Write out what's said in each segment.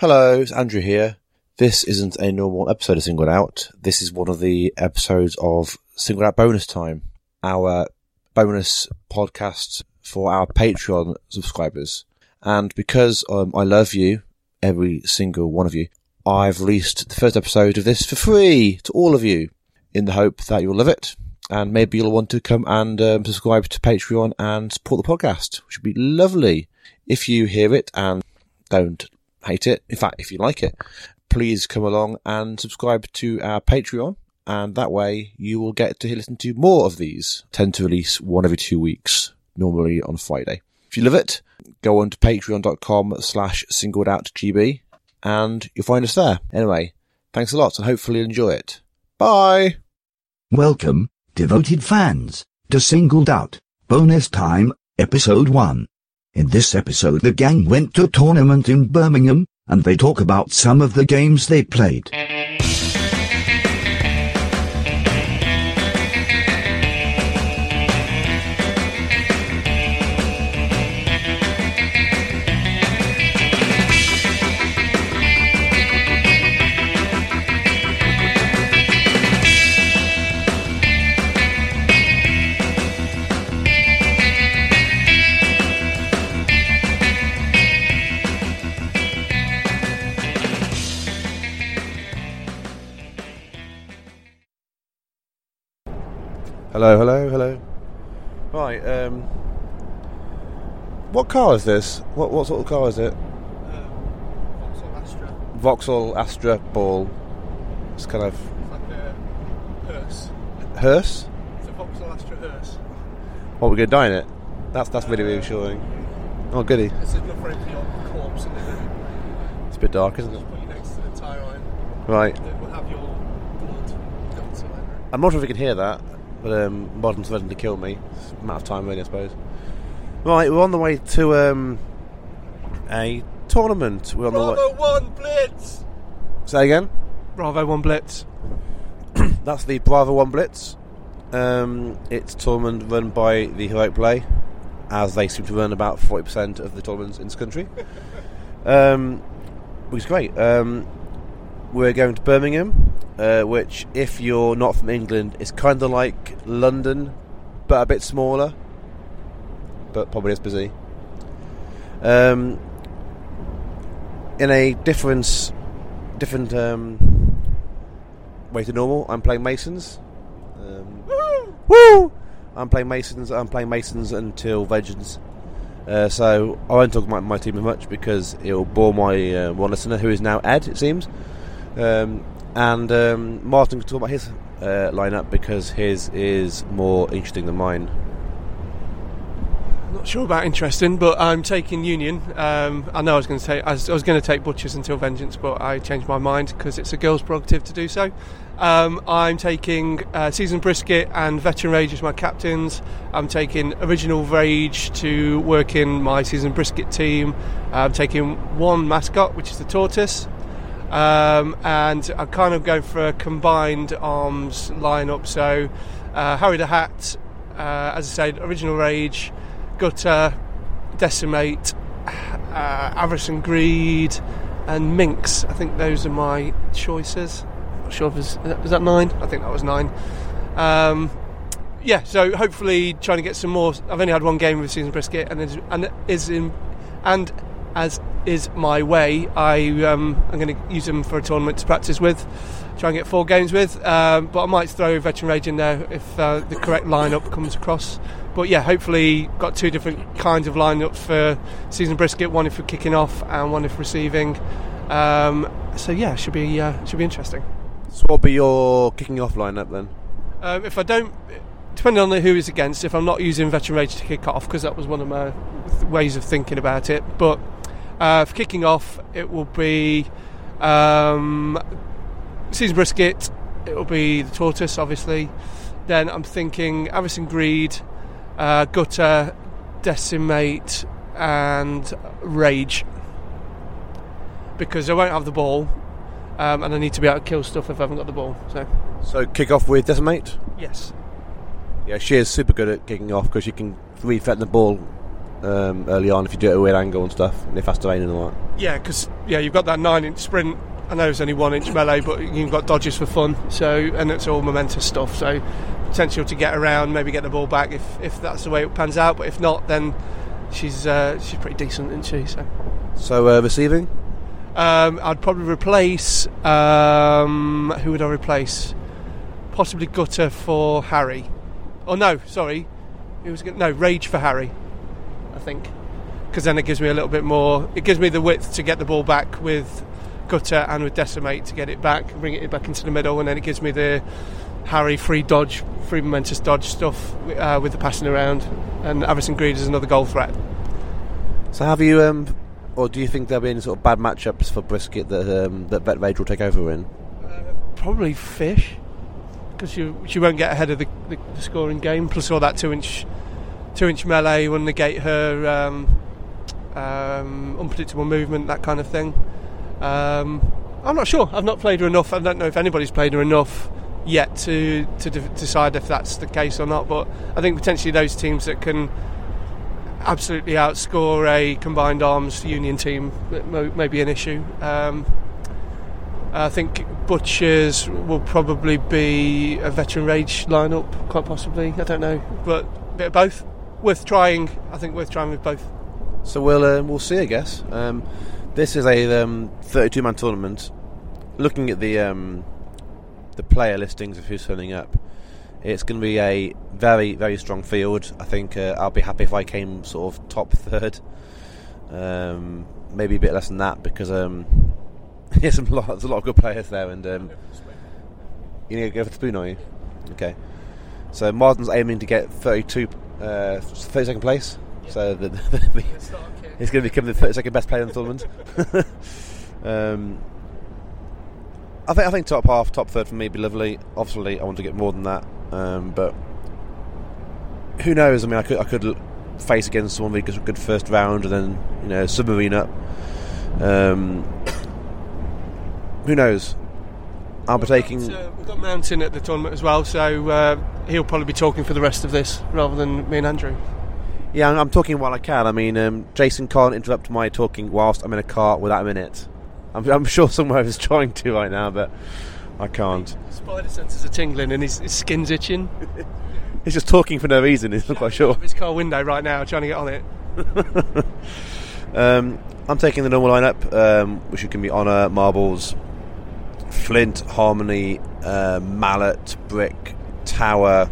Hello, it's Andrew here. This isn't a normal episode of Singled Out. This is one of the episodes of Singled Out Bonus Time, our bonus podcast for our Patreon subscribers. And because um, I love you, every single one of you, I've released the first episode of this for free to all of you in the hope that you'll love it. And maybe you'll want to come and um, subscribe to Patreon and support the podcast, which would be lovely. If you hear it and don't hate it, in fact, if you like it, please come along and subscribe to our Patreon. And that way you will get to listen to more of these. Tend to release one every two weeks, normally on Friday. If you love it, go on to patreon.com slash singled out GB and you'll find us there. Anyway, thanks a lot and hopefully you'll enjoy it. Bye! Welcome, devoted fans, to Singled Out, Bonus Time, Episode 1. In this episode the gang went to a tournament in Birmingham, and they talk about some of the games they played. Hello, hello, hello. Right, um, what car is this? What what sort of car is it? Vauxhall Astra. Vauxhall Astra Ball. It's kind of It's like a hearse. hearse. It's a Vauxhall Astra hearse. What we're gonna die in it? That's that's really reassuring. Oh, goody! It's enough room for your corpse in it. It's a bit dark, isn't it? Just put you next to the tyre iron. Right. That will have your blood guts all over it. I'm not sure if you can hear that, but um, Martin's threatening to kill me. It's a matter of time, really, I suppose. Right, we're on the way to um, a tournament. We're on the way. Bravo 1 Blitz! Say again. Bravo 1 Blitz. That's the Bravo One Blitz. Um, it's a tournament run by the Heroic Play, as they seem to run about forty percent of the tournaments in this country. Um, which is great. Um, we're going to Birmingham, uh, which, if you're not from England, is kind of like London, but a bit smaller, but probably as busy. Um, in a different, different um, way to normal, I'm playing Masons. Um, woo! I'm playing Masons. I'm playing Masons until Vengeance. Uh, so I won't talk about my team as much because it'll bore my uh, one listener, who is now Ed, it seems. Um, and um, Martin can talk about his uh, lineup because his is more interesting than mine. Not sure about interesting, but I'm taking Union. Um, I know I was going to take I was, was going to take Butchers until Vengeance, but I changed my mind because it's a girl's prerogative to do so. Um, I'm taking uh, Season Brisket and Veteran Rage as my captains. I'm taking Original Rage to work in my Season Brisket team. I'm taking one mascot, which is the tortoise. Um, and I'm kind of going for a combined arms lineup. So uh, Harry the Hat, uh, as I said, Original Rage, Gutter, Decimate, uh, Avarice and Greed, and Minx. I think those are my choices. Not sure if it's, is that nine. I think that was nine. Um, yeah, so hopefully trying to get some more. I've only had one game with season brisket, and is, and is in, and as is my way, I um, I'm going to use them for a tournament to practice with, try and get four games with. Um, but I might throw veteran rage in there if uh, the correct lineup comes across. But yeah, hopefully got two different kinds of lineups for season brisket. One if we're kicking off, and one if receiving. Um, so yeah, should be uh, should be interesting. So, what'll be your kicking off lineup then? Um, if I don't, depending on who is against, if I'm not using veteran rage to kick off, because that was one of my th- ways of thinking about it. But uh, for kicking off, it will be um, season brisket. It will be the tortoise, obviously. Then I'm thinking and Greed, uh, Gutter, Decimate, and Rage. Because I won't have the ball, um, and I need to be able to kill stuff if I haven't got the ball. So, So kick off with Decimate. yes. Yeah, she is super good at kicking off because she can read threaten the ball um, early on if you do it at a weird angle and stuff, and if has to aim and all that. Yeah, because yeah, you've got that nine-inch sprint. I know it's only one-inch melee, but you've got dodges for fun. So and it's all momentous stuff. So potential to get around, maybe get the ball back if, if that's the way it pans out. But if not, then she's uh, she's pretty decent, isn't she? So So uh, receiving. um, I'd probably replace. Um, who would I replace? Possibly Gutter for Harry. Oh no, sorry. It was no Rage for Harry. Think because then it gives me a little bit more. It gives me the width to get the ball back with Gutter and with Decimate to get it back, bring it back into the middle, and then it gives me the Harry free dodge, free momentous dodge stuff uh, with the passing around. And Avarice and Greed is another goal threat. So have you, um, or do you think there'll be any sort of bad matchups for Brisket that um, that Vet Rage will take over in? Probably Fish because she, she won't get ahead of the, the, the scoring game. Plus, all that two inch two inch melee will negate her um, um, unpredictable movement, that kind of thing. Um, I'm not sure. I've not played her enough. I don't know if anybody's played her enough yet to to de- decide if that's the case or not. But I think potentially those teams that can absolutely outscore a combined arms union team may, be an issue. Um, I think Butchers will probably be a veteran rage lineup, quite possibly. I don't know, but bit of both. Worth trying. I think worth trying with both. So we'll uh, we'll see, I guess. Um, this is a um, 32 man tournament. Looking at the um, the player listings of who's turning up, it's going to be a very very strong field. I think uh, I'll be happy if I came sort of top third, um, maybe a bit less than that because um, there's a lot there's a lot of good players there, and you need to go for the spoon, are you? Okay. So Martin's aiming to get 32, uh, 32nd place. So the, the, the, he's going to become the 32nd best player in the tournament. um, I think I think top half, top third for me would be lovely. Obviously, I want to get more than that, um, but who knows? I mean, I could I could face against someone who gets a good first round and then you know submarine up. Um, who knows? I'll be taking. We've got, uh, we've got Mountain at the tournament as well, so uh, he'll probably be talking for the rest of this rather than me and Andrew. Yeah, I'm, I'm talking while I can. I mean, um, Jason can't interrupt my talking whilst I'm in a car without a minute. I'm, I'm sure somewhere is trying to right now, but I can't. Spider senses are tingling and his, his skin's itching. He's just talking for no reason. He's not quite sure. His car window right now, trying to get on it. Um, I'm taking the normal lineup, um, which can be Honor, Marbles, Flint, Harmony, uh, Mallet, Brick, Tower.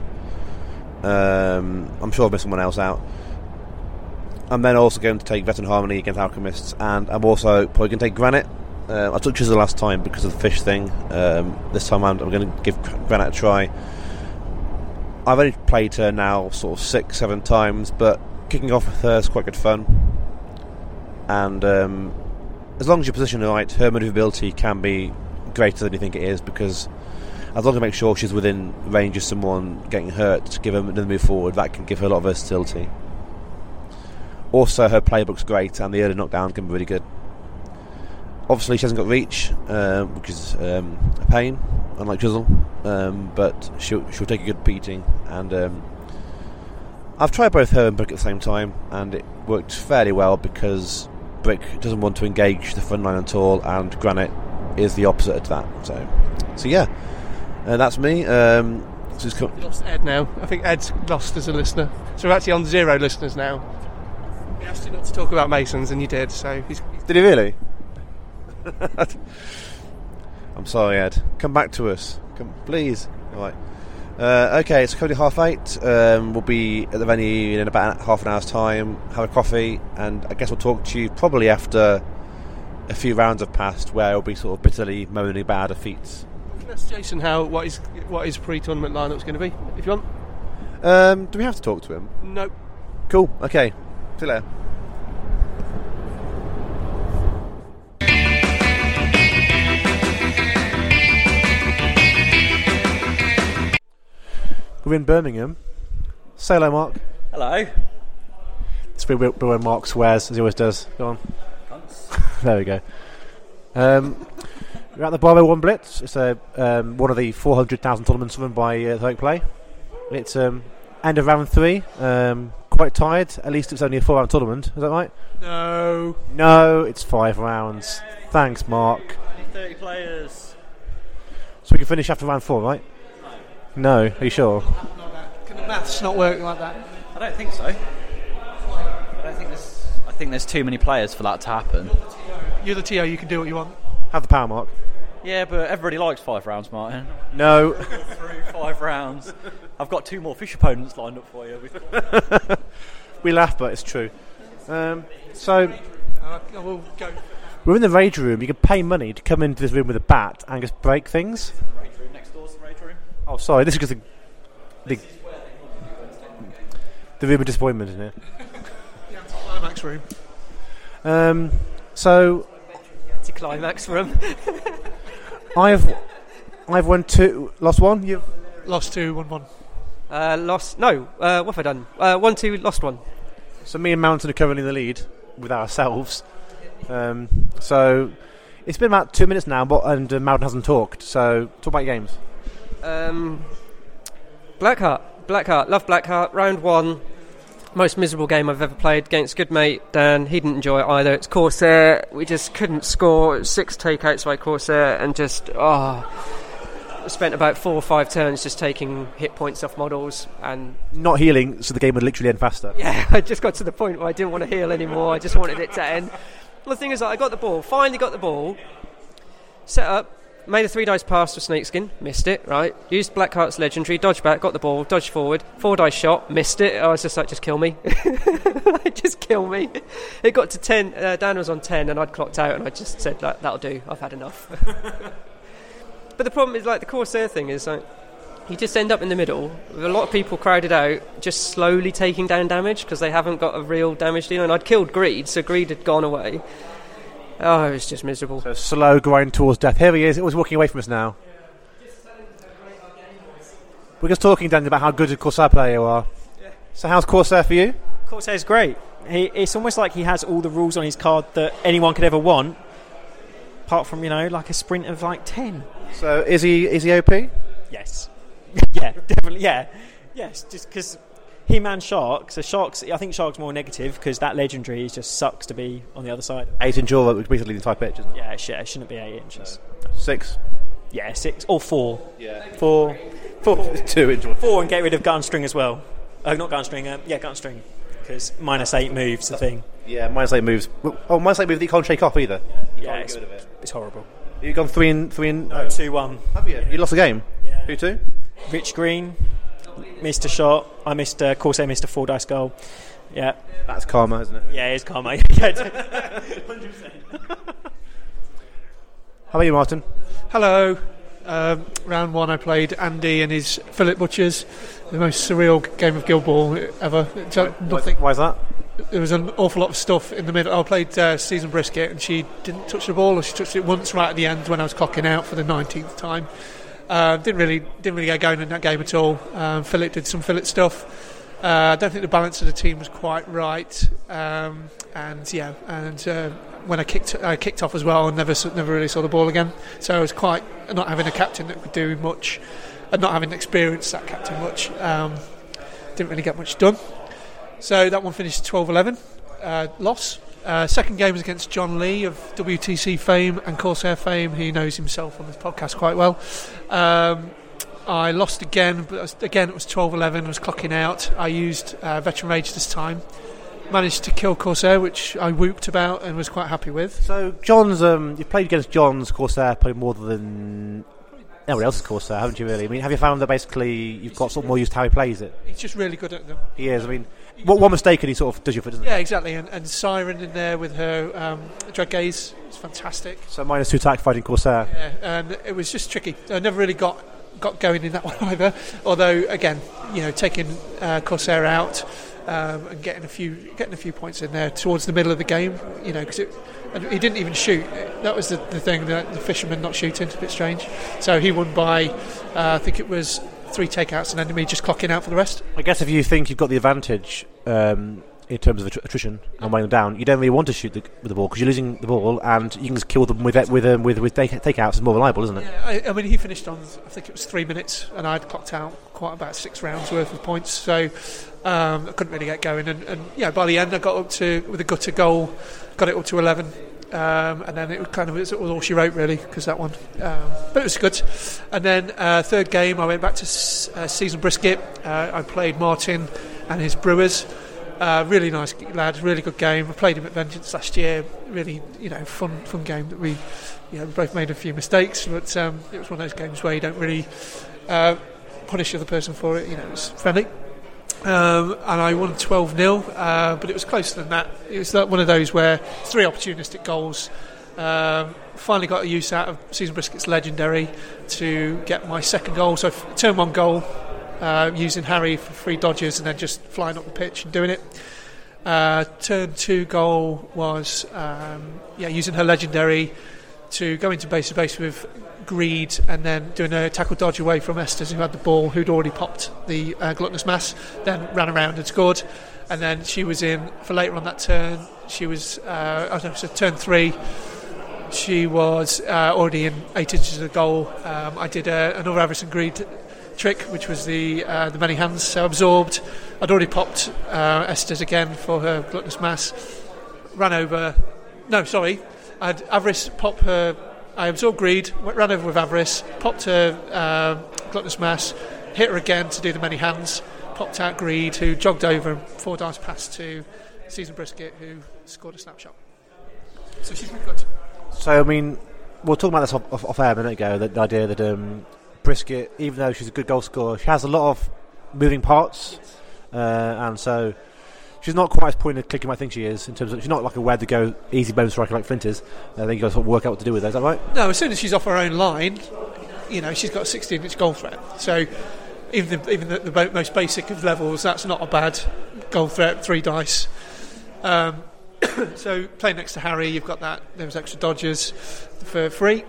Um, I'm sure I've missed someone else out. I'm then also going to take Veteran Harmony against Alchemists, and I'm also probably going to take Granite. Uh, I took Chisel last time because of the fish thing. Um, this time I'm, I'm going to give Granite a try. I've only played her now sort of six, seven times, but kicking off with her is quite good fun. And um, as long as you position her right, her maneuverability can be greater than you think it is because as long as I make sure she's within range of someone getting hurt to give her another move forward, that can give her a lot of versatility. Also, her playbook's great, and the early knockdown can be really good. Obviously, she hasn't got reach, uh, which is um, a pain, unlike Chisel, um, but she'll, she'll take a good beating. And um, I've tried both her and Brick at the same time, and it worked fairly well because Brick doesn't want to engage the front line at all, and Granite is the opposite of that. So, so yeah, uh, that's me. Um, so it's co- lost Ed now. I think Ed's lost as a listener. So we're actually on zero listeners now. We asked you not to talk about Masons, and you did. So he's, he's Did he really? I'm sorry, Ed. Come back to us, come, please. All right. Uh, okay, it's currently half eight. Um, we'll be at the venue in about half an hour's time. Have a coffee, and I guess we'll talk to you probably after a few rounds have passed, where we'll be sort of bitterly moaning about our defeats. We can ask Jason how what his what his pre-tournament lineup's going to be, if you want. Um, do we have to talk to him? No. Cool. Okay. See you later. We're in Birmingham. Say hello, Mark. Hello. It's be be where Mark swears, as he always does. Go on. There we go. Um, we're at the Bravo One Blitz. It's a um, one of the 400,000 tournaments run by uh, Play. It's um, end of round three, um, quite tired. At least it's only a four round tournament. Is that right? No. No, it's five rounds. Thanks, Mark. 30 players. So we can finish after round four, right? No, are you sure? Can the maths not work like that? I don't think so. I don't think there's. I think there's too many players for that to happen. You're the TO, you can do what you want. Have the power, Mark. Yeah, but everybody likes five rounds, Martin. No. Through five rounds. I've got two more fish opponents lined up for you. we laugh, but it's true. Um, so Uh, I will go. we're in the rage room. You can pay money to come into this room with a bat and just break things. Rage room next door's the rage room. Oh, sorry. This is just a the, the room of disappointment in here. Climax room. Um, so to climax room. I've I've won two, lost one. You've Lost two, two, one one. Uh, lost. No. Uh, what have I done? Uh, one, two, lost one. so me and Mountain are currently in the lead with ourselves. Um, so it's been about two minutes now, but and uh, Mountain hasn't talked. So talk about your games. Um, Blackheart. Blackheart. Love Blackheart. Round one. Most miserable game I've ever played against good mate Dan. He didn't enjoy it either. It's Corsair. We just couldn't score. Six takeouts by Corsair and just oh. Spent about four or five turns just taking hit points off models and Not healing, so the game would literally end faster. Yeah, I just got to the point where I didn't want to heal anymore. I just wanted it to end. Well, the thing is, I got the ball. Finally, got the ball. Set up. Made a three dice pass to Snakeskin. Missed it. Right. Used Blackheart's legendary. Dodge back. Got the ball. Dodge forward. Four dice shot. Missed it. I was just like, just kill me. just kill me. It got to ten. Uh, Dan was on ten, and I'd clocked out, and I just said, like, that'll do. I've had enough. but the problem is, like, the Corsair thing is like. You just end up in the middle with a lot of people crowded out, just slowly taking down damage because they haven't got a real damage dealer. And I'd killed Greed, so Greed had gone away. Oh, it was just miserable. So slow grind towards death. Here he is. It was walking away from us now. We're just talking, Daniel, about how good a Corsair player you are. So how's Corsair for you? Corsair's great. He, it's almost like he has all the rules on his card that anyone could ever want, apart from you know like a sprint of like ten. So is he is he OP? Yes, yeah, definitely, yeah, yes. Just because him Man Shark. So Shark's, I think Shark's more negative because that legendary is just sucks to be on the other side. Eight inch jaw, which basically the entire pitch, isn't it? Yeah, it, it shouldn't be eight inches. Six. Yeah, six or four. Yeah. Four, four, Two inch. four, and get rid of gun string as well. Oh, not gun string. Uh, yeah, gun string. Because minus eight moves the thing. Yeah, minus eight moves. Oh, minus eight moves that you can't shake off either. Yeah, it's, it's horrible. You've gone three and three and. No, two one. Have you? You lost the game. Yeah. Who two? Rich Green missed a shot. I missed. Uh, I missed a four dice goal. Yeah, That's karma, isn't it? yeah, it's karma. Hundred percent. How about you, Martin? Hello. Um, round one, I played Andy and his Fillet Butchers. The most surreal game of Guild Ball ever. So nothing. Why is that? There was an awful lot of stuff in the middle. I played uh, Season Brisket, and she didn't touch the ball, or she touched it once right at the end when I was cocking out for the 19th time. Uh, didn't really didn't really get going in that game at all. Um, Fillet did some Fillet stuff. Uh, I don't think the balance of the team was quite right, um, and yeah, and uh, when I kicked I kicked off as well, and never never really saw the ball again. So I was quite not having a captain that could do much, and not having experienced that captain much. Um, didn't really get much done. So that one finished 12-11, uh, loss. Uh, second game was against John Lee of WTC fame and Corsair fame. He knows himself on this podcast quite well. Um, I lost again, but again it was 12-11. I was clocking out. I used uh, Veteran Rage this time. Managed to kill Corsair, which I whooped about and was quite happy with. So John's. Um, you've played against John's Corsair probably more than anyone else's Corsair, haven't you? Really? I mean, have you found that basically you've got sort of more used to how he plays it? He's just really good at them. He is. I mean, what one mistake and he sort of does you for, doesn't he? Yeah, exactly. And, and Siren in there with her um, Dread Gaze is fantastic. So minus two attack fighting Corsair. Yeah, and it was just tricky. I never really got got going in that one either. Although again, you know, taking uh, Corsair out um, and getting a few getting a few points in there towards the middle of the game, you know, because he didn't even shoot. That was the, the thing. The, the fisherman not shooting, a bit strange. So he won by, uh, I think it was three takeouts and then enemy just clocking out for the rest. I guess if you think you've got the advantage, um, in terms of attrition and weighing them down, you don't really want to shoot the, with the ball because you're losing the ball and you can just kill them with with um, with with takeouts. It's more reliable, isn't it? Yeah, I, I mean, he finished on, I think it was three minutes, and I'd clocked out quite about six rounds worth of points, so um, I couldn't really get going. And, and yeah, by the end, I got up to, with a gutter goal, got it up to 11. Um, and then it was kind of it was all she wrote really because that one, um, but it was good. And then uh, third game, I went back to S- uh, season brisket. Uh, I played Martin and his Brewers. Uh, really nice lad, really good game. I played him at Vengeance last year. Really, you know, fun, fun game that we, you know, we both made a few mistakes, but um, it was one of those games where you don't really uh, punish the other person for it. You know, it was friendly. Um, and I won 12 0, uh, but it was closer than that. It was one of those where three opportunistic goals. Um, finally got a use out of Season Brisket's legendary to get my second goal. So, turn one goal, uh, using Harry for three dodges and then just flying up the pitch and doing it. Uh, turn two goal was um, yeah using her legendary to go into base to base with Greed and then doing a tackle dodge away from Estes who had the ball who'd already popped the uh, gluttonous mass then ran around and scored and then she was in for later on that turn she was uh, I don't know so turn three she was uh, already in eight inches of the goal um, I did uh, another Avarice and Greed trick, which was the uh, the many hands. So absorbed. I'd already popped uh, again for her gluttonous mass. Ran over. No, sorry. I'd Avarice pop her. I absorbed greed. Went, ran over with Avarice. Popped her uh, gluttonous mass. Hit her again to do the many hands. Popped out greed, who jogged over and four dice pass to Season Brisket, who scored a snapshot. So she's been good. So I mean, we'll talk about this off, off, off air a minute ago. The, the idea that um, Brisket, even though she's a good goal scorer, she has a lot of moving parts, uh, and so she's not quite as point of clicking I think she is in terms of she's not like a where to go easy bone striker like Flint is. I think you got to sort of work out what to do with her. Is that right? No, as soon as she's off her own line, you know, she's got a 16 inch goal threat. So even the, even the, the most basic of levels, that's not a bad goal threat, three dice. Um, so playing next to Harry, you've got that, was extra dodges for free.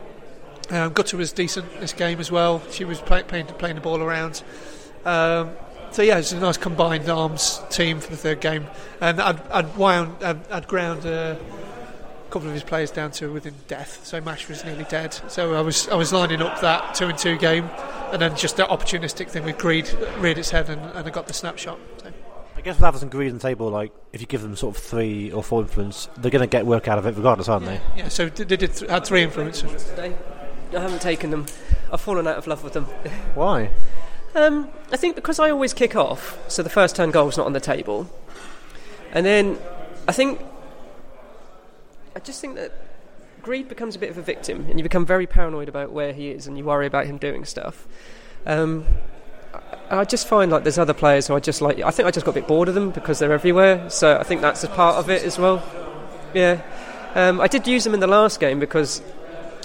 Um, Gutter was decent this game as well. She was play, playing, playing the ball around. Um, so yeah, it's a nice combined arms team for the third game, and I'd, I'd wound, I'd, I'd ground uh, a couple of his players down to within death. So Mash was nearly dead. So I was I was lining up that two and two game, and then just that opportunistic thing with Greed reared its head, and, and I got the snapshot. So. I guess with Avarice and Greed on the table, like if you give them sort of three or four influence, they're going to get work out of it regardless, aren't they? Yeah, so they did th- had three influences. Today. I haven't taken them. I've fallen out of love with them. Why? Um, I think because I always kick off, so the first turn goal's not on the table. And then I think. I just think that greed becomes a bit of a victim, and you become very paranoid about where he is, and you worry about him doing stuff. Um, I just find like there's other players who I just like. I think I just got a bit bored of them because they're everywhere. So I think that's a part of it as well. Yeah, um, I did use them in the last game because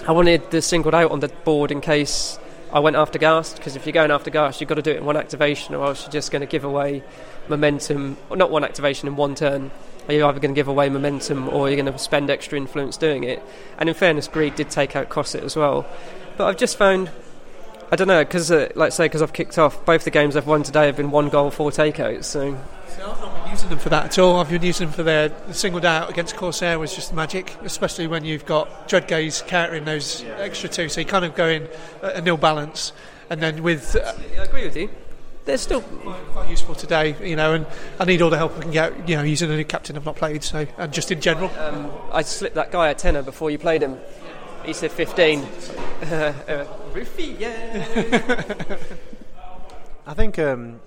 I wanted the singled out on the board in case I went after Gast. Because if you're going after Gast, you've got to do it in one activation, or else you're just going to give away momentum. Not one activation in one turn. You're either going to give away momentum, or you're going to spend extra influence doing it. And in fairness, Greed did take out Corsair as well. But I've just found I don't know because, uh, like say, because I've kicked off both the games I've won today have been one goal, four takeouts. So I've not been using them for that at all. I've been using them for their the singled out against Corsair was just magic, especially when you've got Dreadgaze countering those extra two. So you kind of go in a nil balance, and then with uh, I agree with you. They're still quite useful today, you know. And I need all the help I can get, you know, using a new captain I've not played. So and just in general, Um, I slipped that guy a tenner before you played him. He said 15. uh, Roofy, yeah. I think um,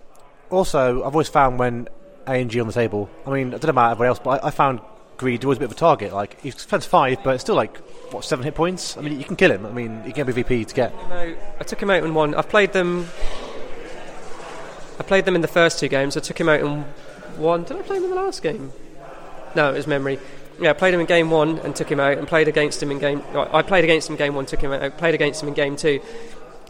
also I've always found when A and G on the table. I mean, I don't know about everybody else, but I, I found Greed always a bit of a target. Like he spends five, but it's still like what seven hit points. I mean, you can kill him. I mean, you can get a VP to get. No, I took him out in one. I've played them. I played them in the first two games. I took him out in one. Did I play him in the last game? No, it was memory. Yeah, played him in game one and took him out, and played against him in game. I played against him in game one, took him out. Played against him in game two.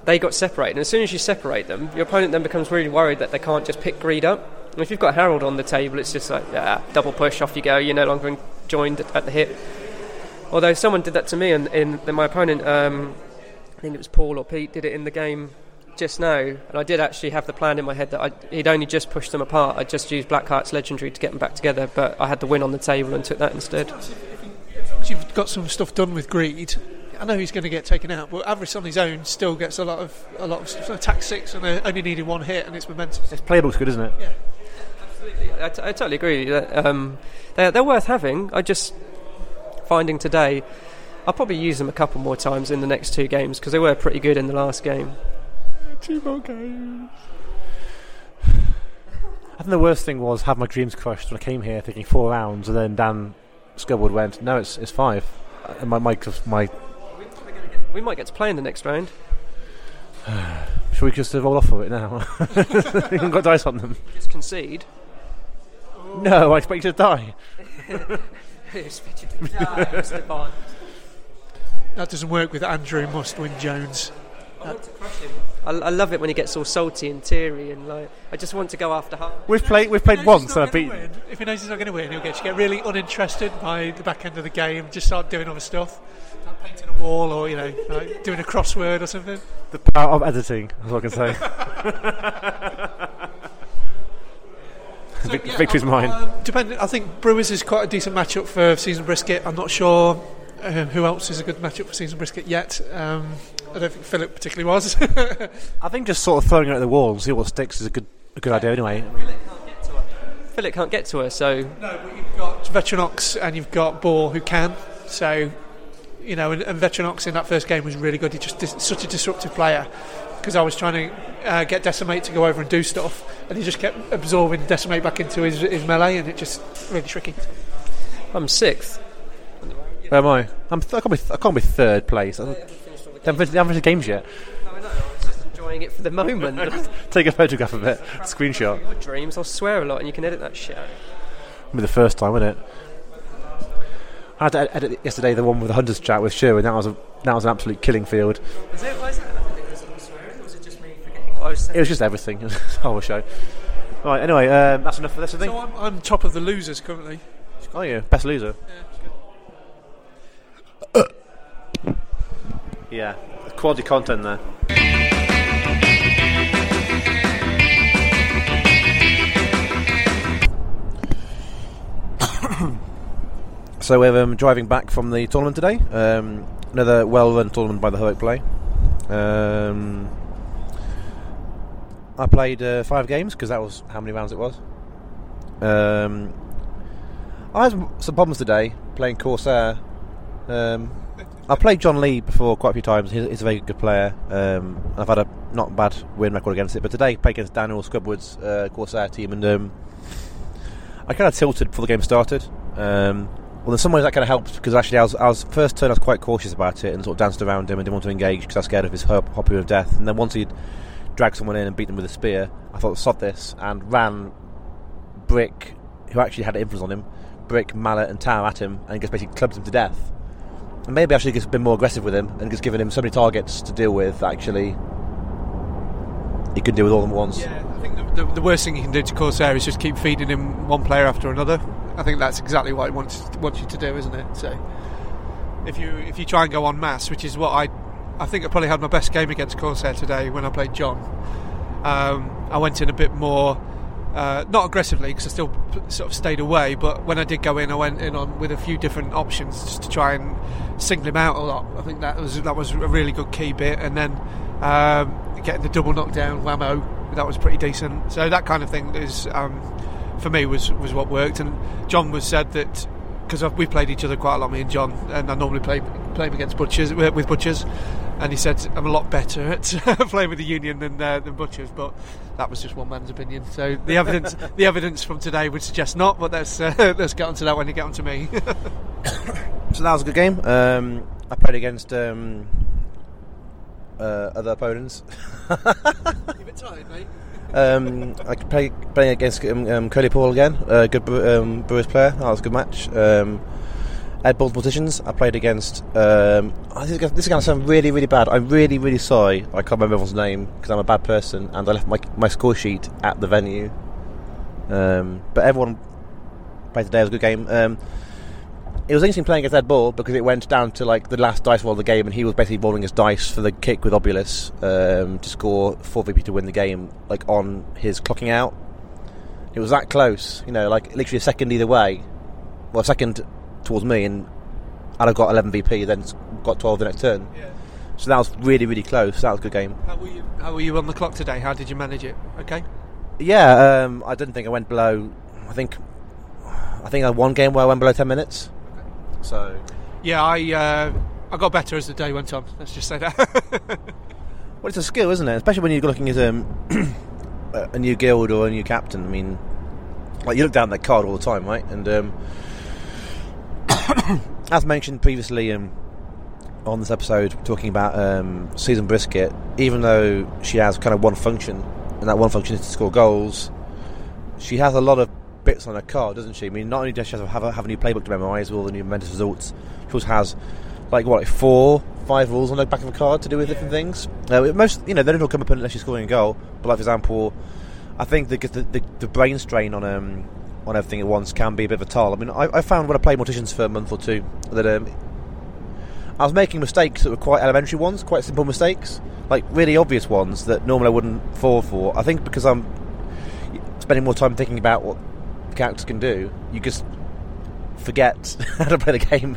They got separated, and as soon as you separate them, your opponent then becomes really worried that they can't just pick greed up. And if you've got Harold on the table, it's just like ah, double push, off you go. You're no longer joined at the hip. Although someone did that to me, and in, in my opponent, um, I think it was Paul or Pete, did it in the game just now, and I did actually have the plan in my head that I, he'd only just pushed them apart. I'd just used Blackheart's legendary to get them back together, but I had the win on the table and took that instead. Once you've got some stuff done with greed, I know he's going to get taken out, but Avarice on his own still gets a lot of a lot of stuff. attack six and uh, only needing one hit, and it's momentous. His playbook's good, isn't it? Yeah, absolutely. I, t- I totally agree. with you that, Um, they're, they're worth having. I just finding today, I'll probably use them a couple more times in the next two games because they were pretty good in the last game. Two more games. I think the worst thing was have my dreams crushed when I came here thinking four rounds, and then Dan Scubwood went, no, it's it's five. And my my my We might get to play in the next round. should we just roll off for it now? you haven't got dice on them. Just concede. No, I expect you to die. That doesn't work with Andrew Must Win Jones. I, I love it when he gets all salty and teary and like. I just want to go after half. We've played we've played If he knows once and I've gonna beaten. win, If he knows he's not going to win, he'll get, get really uninterested by the back end of the game. Just start doing other stuff, like painting a wall or you know, like doing a crossword or something. The power of editing, that's what I can say. Vic- Yeah, victory's um, mine. Um, depending, I think Brewers is quite a decent matchup for Season Brisket. I'm not sure um, who else is a good matchup for Season Brisket yet. Um, I don't think Fillet particularly was. I think just sort of throwing it at the wall and see what sticks is a good a good idea anyway. Fillet can't get to her, so no, but you've got Veteranox and you've got Boar who can. So, you know, and, and Veteranox in that first game was really good. He just dis- such a disruptive player because I was trying to uh, get Decimate to go over and do stuff, and he just kept absorbing Decimate back into his, his melee, and it just really tricky. I'm sixth. Where am I? I'm th- I, can't be th- I can't be third place. I haven't they haven't finished the games yet. I know. I was just enjoying it for the moment. Take a photograph of it, screenshot. Your dreams. I'll swear a lot, and you can edit that shit. out. It'll be the first time, wouldn't it? I had to edit yesterday the one with the hunters chat with Sherwin. That was a that was an absolute killing field. Is it? Why is that? Was it all swearing, or was it just me forgetting what I was It was just everything. It was a whole show. Right. Anyway, um, that's enough for this. I think. So I'm, I'm top of the losers currently. Oh yeah, best loser. Yeah, quality content there. so we're um, driving back from the tournament today. Um, another well-run tournament by the Heroic Play. Um, I played uh, five games because that was how many rounds it was. Um, I had some problems today playing Corsair. Um, I played John Lee before quite a few times. He's, he's a very good player. Um, I've had a not bad win record against it, but today I played against Daniel Scrubwood's uh, Corsair team, and um, I kind of tilted before the game started. Um, well, in some ways that kind of helped because actually I was, I was first turn I was quite cautious about it and sort of danced around him and didn't want to engage because I was scared of his hop- hopping of death. And then once he'd dragged someone in and beat them with a spear, I thought sod this and ran Brick, who actually had influence on him, Brick, Mallet, and Tower at him and just basically clubbed him to death. And maybe I should have been more aggressive with him and just given him so many targets to deal with actually he could deal with all of them at once. Yeah, I think the, the, the worst thing you can do to Corsair is just keep feeding him one player after another. I think that's exactly what he wants wants you to do, isn't it? So if you if you try and go on mass, which is what I I think I probably had my best game against Corsair today when I played John. Um, I went in a bit more. Uh, not aggressively because I still sort of stayed away, but when I did go in, I went in on with a few different options just to try and single him out a lot. I think that was that was a really good key bit, and then um, getting the double knockdown whammo that was pretty decent. So that kind of thing is um, for me was was what worked. And John was said that because we played each other quite a lot, me and John, and I normally play play him against butchers with butchers. And he said I'm a lot better at playing with the Union than uh, than butchers, but that was just one man's opinion. So the evidence the evidence from today would suggest not, but let's uh, let's get onto that when you get onto me. So that was a good game. Um, I played against um, uh, other opponents. You're a bit tired, mate. Um, I could play playing against um, um, Curly Paul again, a good um, Brewers player. That was a good match. Um, Ed Ball's Morticians. I played against. Um, oh, this, is, going to sound really, really bad. I'm really, really sorry. I can't remember everyone's name because I'm a bad person, and I left my my score sheet at the venue. Um, but everyone played today. It was a good game. It was interesting playing against Ed Ball because it went down to like the last dice roll of the game, and he was basically rolling his dice for the kick with Obulus um, to score four VP to win the game, like on his clocking out. It was that close, you know, like literally a second either way. Well, a second towards me, and I'd have got 11 VP, then got 12 the next turn. Yeah. So that was really, really close. That was a good game. How were you? How were you on the clock today? How did you manage it? Okay. Yeah, um, I didn't think I went below. I think, I think I had one game where I went below 10 minutes. So Yeah, I uh, I got better as the day went on. Let's just say that. Well, it's a skill, isn't it? Especially when you're looking at um, a new guild or a new captain. I mean, like you look down that card all the time, right? And um, as mentioned previously um, on this episode, talking about um, Season Brisket, even though she has kind of one function, and that one function is to score goals, she has a lot of bits on her card, doesn't she? I mean, not only does she have a, have a new playbook to memorise with all the new momentous results, she also has like what, like four, five rules on the back of a card to do with different things. Uh, most, you know, they don't all come up unless you're scoring a goal. But like for example, I think the the, the, the brain strain on um on everything at once can be a bit of a toll. I mean, I, I found when I played Morticians for a month or two that um, I was making mistakes that were quite elementary ones, quite simple mistakes, like really obvious ones that normally I wouldn't fall for. I think because I'm spending more time thinking about what characters can do, you just forget how to play the game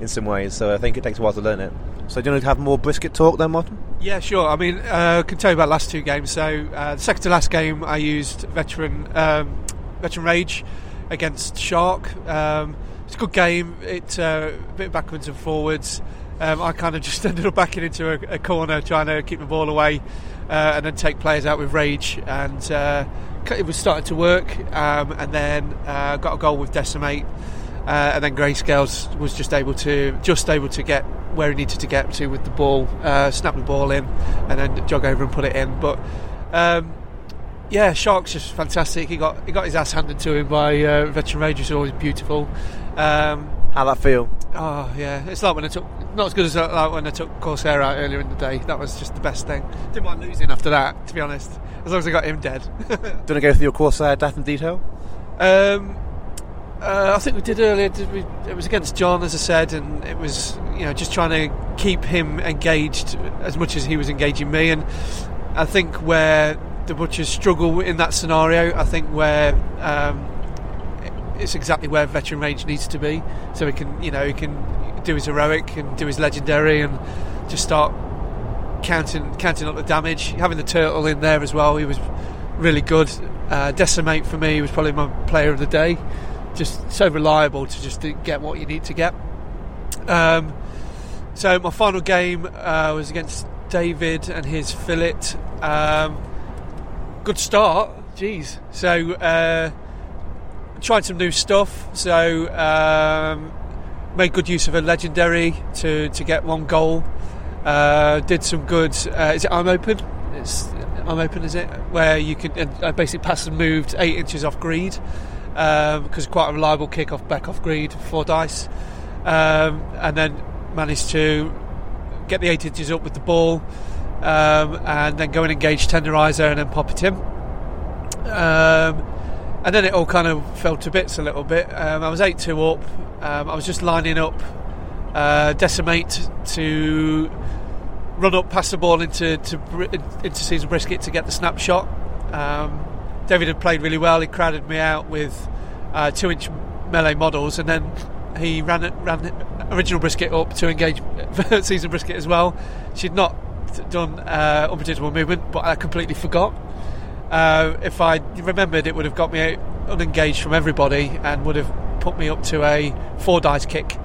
in some ways. So I think it takes a while to learn it. So do you want to have more brisket talk then, Martin? Yeah, sure. I mean, uh, I can tell you about last two games. So, uh, the second to last game, I used veteran um, veteran rage against Shark. Um, it's a good game. It's uh, a bit backwards and forwards. Um, I kind of just ended up backing into a, a corner, trying to keep the ball away, uh, and then take players out with rage. And uh, it was starting to work. Um, and then uh, got a goal with decimate. Uh, and then Grayscales was just able to just able to get where he needed to get to with the ball, uh, snap the ball in, and then jog over and put it in. But um, yeah, Shark's just fantastic. He got he got his ass handed to him by uh, veteran Rangers, always beautiful. Um, How that feel? oh yeah, it's like when I took not as good as uh, like when I took Corsair out earlier in the day. That was just the best thing. Didn't mind losing after that, to be honest. As long as I got him dead. Do you want to go through your Corsair death in detail? Um, uh, I think we did earlier. Did we, it was against John, as I said, and it was you know just trying to keep him engaged as much as he was engaging me. And I think where the butchers struggle in that scenario, I think where um, it's exactly where veteran range needs to be. So he can you know he can do his heroic and do his legendary and just start counting counting up the damage. Having the turtle in there as well, he was really good. Uh, Decimate for me was probably my player of the day. Just so reliable to just get what you need to get. Um, so my final game uh, was against David and his fillet. Um, good start, jeez. So uh, tried some new stuff. So um, made good use of a legendary to to get one goal. Uh, did some good. Uh, is it I'm open? It's I'm open. Is it where you can I basically passed and moved eight inches off greed because quite a reliable kick off back off greed four dice, um, and then managed to get the eight inches up with the ball, um, and then go and engage tenderizer and then pop it in. Um, and then it all kind of fell to bits a little bit. Um, I was eight two up. Um, I was just lining up uh, decimate to run up past the ball into to, into Season Brisket to get the snapshot. Um, David had played really well. He crowded me out with uh, two inch melee models, and then he ran ran original Brisket up to engage season Brisket as well. She'd not done uh, unpredictable movement, but I completely forgot. Uh, if I remembered, it would have got me unengaged from everybody and would have put me up to a four dice kick.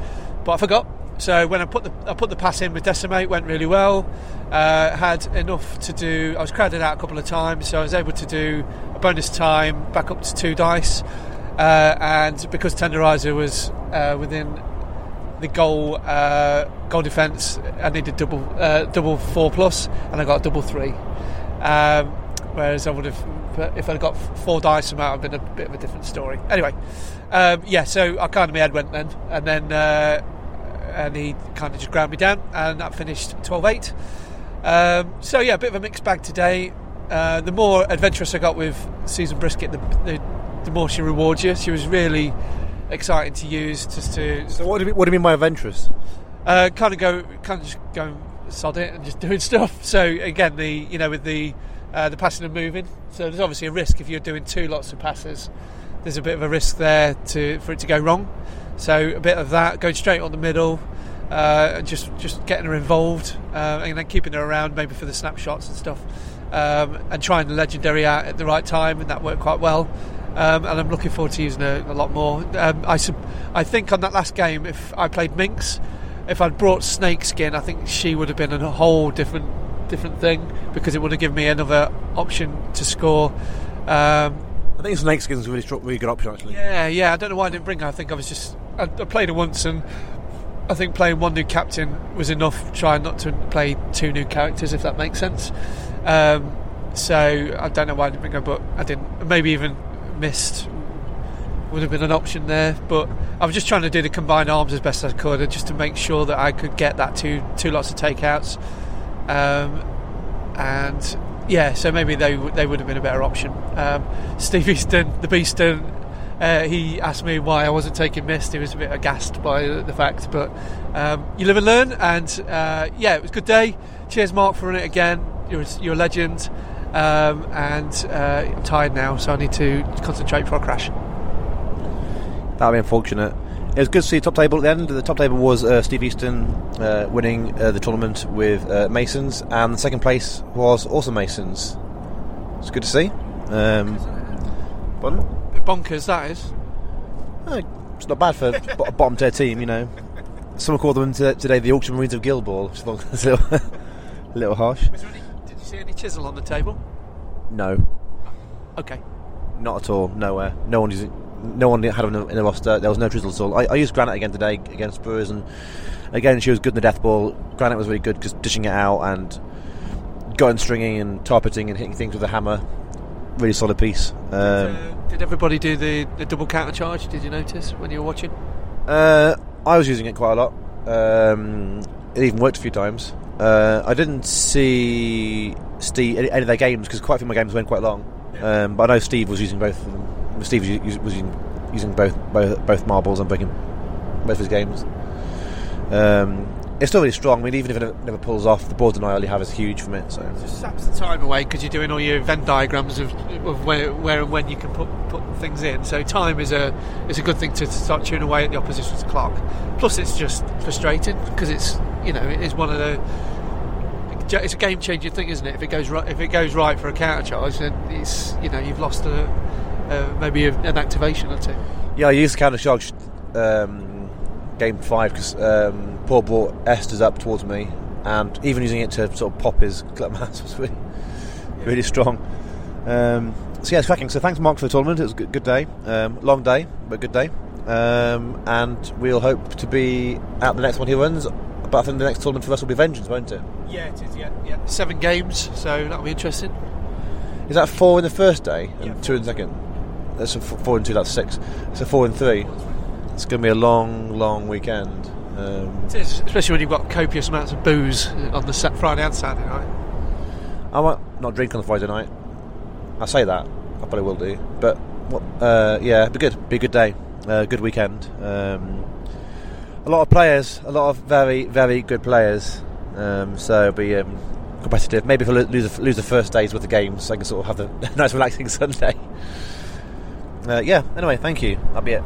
But I forgot. So when I put the I put the pass in with decimate, went really well. Uh, had enough to do. I was crowded out a couple of times, so I was able to do a bonus time back up to two dice. Uh, and because tenderizer was uh, within the goal uh, goal defence, I needed double uh, double four plus, and I got double three. Um, whereas I would have, if I'd got four dice, from that, it might have been a bit of a different story. Anyway, um, yeah. So I kind of my head went then, and then uh, and he kind of just ground me down, and that finished 12-8. Um, so yeah, a bit of a mixed bag today. Uh, the more adventurous I got with Season Brisket, the, the, the more she rewards you. She was really exciting to use. Just to So what do you mean, what do you mean by adventurous? uh, kind of go, kind of just go sod it and just doing stuff. So again, the you know with the uh, the passing and moving. So there's obviously a risk if you're doing two lots of passes. There's a bit of a risk there to for it to go wrong. So a bit of that going straight on the middle, uh, and just just getting her involved, uh, and then keeping her around maybe for the snapshots and stuff, um, and trying the legendary out at the right time, and that worked quite well. Um, and I'm looking forward to using her a lot more. Um, I sub- I think on that last game, if I played Minx, if I'd brought Snakeskin, I think she would have been a whole different different thing because it would have given me another option to score. Um, I think Snakeskin's really, strong, really good option actually. yeah, yeah. I don't know why I didn't bring her. I think I was just I, I played her once, and I think playing one new captain was enough. Trying not to play two new characters, if that makes sense. Um, so I don't know why I didn't bring her, but I didn't. Maybe even Mist would have been an option there. But I was just trying to do the combined arms as best as I could, just to make sure that I could get that two two lots of takeouts. Um, and yeah, so maybe they they would have been a better option. Um, Steve Easton, the Beaston, uh, he asked me why I wasn't taking Mist. He was a bit aghast by the fact, but um, you live and learn. And uh, yeah, it was a good day. Cheers, Mark, for running it again. You're you're a legend. Um, and uh, I'm tired now, so I need to concentrate before I crash. That would be unfortunate. It was good to see top table at the end. The top table was uh, Steve Easton uh, winning uh, the tournament with uh, Masons, and the second place was also Masons. It's good to see. Um? Bit bonkers, that is. Oh, it's not bad for a bottom tier team, you know. Someone called them to, today the Auction Marines of Guildball, which I a little, a little harsh. Was there any, did you see any chisel on the table? No, Okay. not at all. Nowhere. No one using. No one had them in the, roster. There was no drizzle at all. I, I used Granite again today against Spurs, and again she was good in the death ball. Granite was really good because dishing it out and going stringing and tarpeting and hitting things with a hammer. Really solid piece. Um, Uh, did everybody do the, the double counter charge? Did you notice when you were watching? Uh, I was using it quite a lot. Um, it even worked a few times. Uh, I didn't see Steve any, any of their games because quite a few of my games went quite long. Um, but I know Steve was using both. of them. Steve was, was using, both, both both marbles and breaking both of his games. Um, it's still really strong. I mean, even if it never, pulls off, the board denial you have is huge from it. So Just saps the time away because you're doing all your Venn diagrams of, of where, where and when you can put, put things in. So time is a is a good thing to start chewing away at the opposition's clock. Plus, it's just frustrating because it's you know it is one of the it's a game changing thing, isn't it? If it goes right, if it goes right for a counter charge, then it's you know you've lost a, a maybe an activation or two. Yeah, I used the counter charge um, game five because um, Paul brought Esters up towards me, and even using it to sort of pop his club mass was really, really strong. Um, so yeah, it's cracking. So thanks, Mark, for the tournament. It was a good, good day, um, long day, but good day. Um, and we'll hope to be at the next one he runs. But I think the next tournament for us will be Vengeance, won't it? Yeah, it is. Yeah, yeah. Seven games, so that'll be interesting. Is that four in the first day and Yeah. two in the second? That's a four and two. That's six. It's a four and three. It's going to be a long, long weekend. Um, It is, especially when you've got copious amounts of booze on the Friday and Saturday night. I might not drink on the Friday night. I say that. I probably will do. But what, uh, yeah, be good. Be a good day. Uh, good weekend. Um, a lot of players. A lot of very, very good players. Um, so it'll be um, competitive. Maybe if I lose, lose the first days with the games, I can sort of have a nice, relaxing Sunday. Uh, yeah. Anyway, thank you. That'll be it.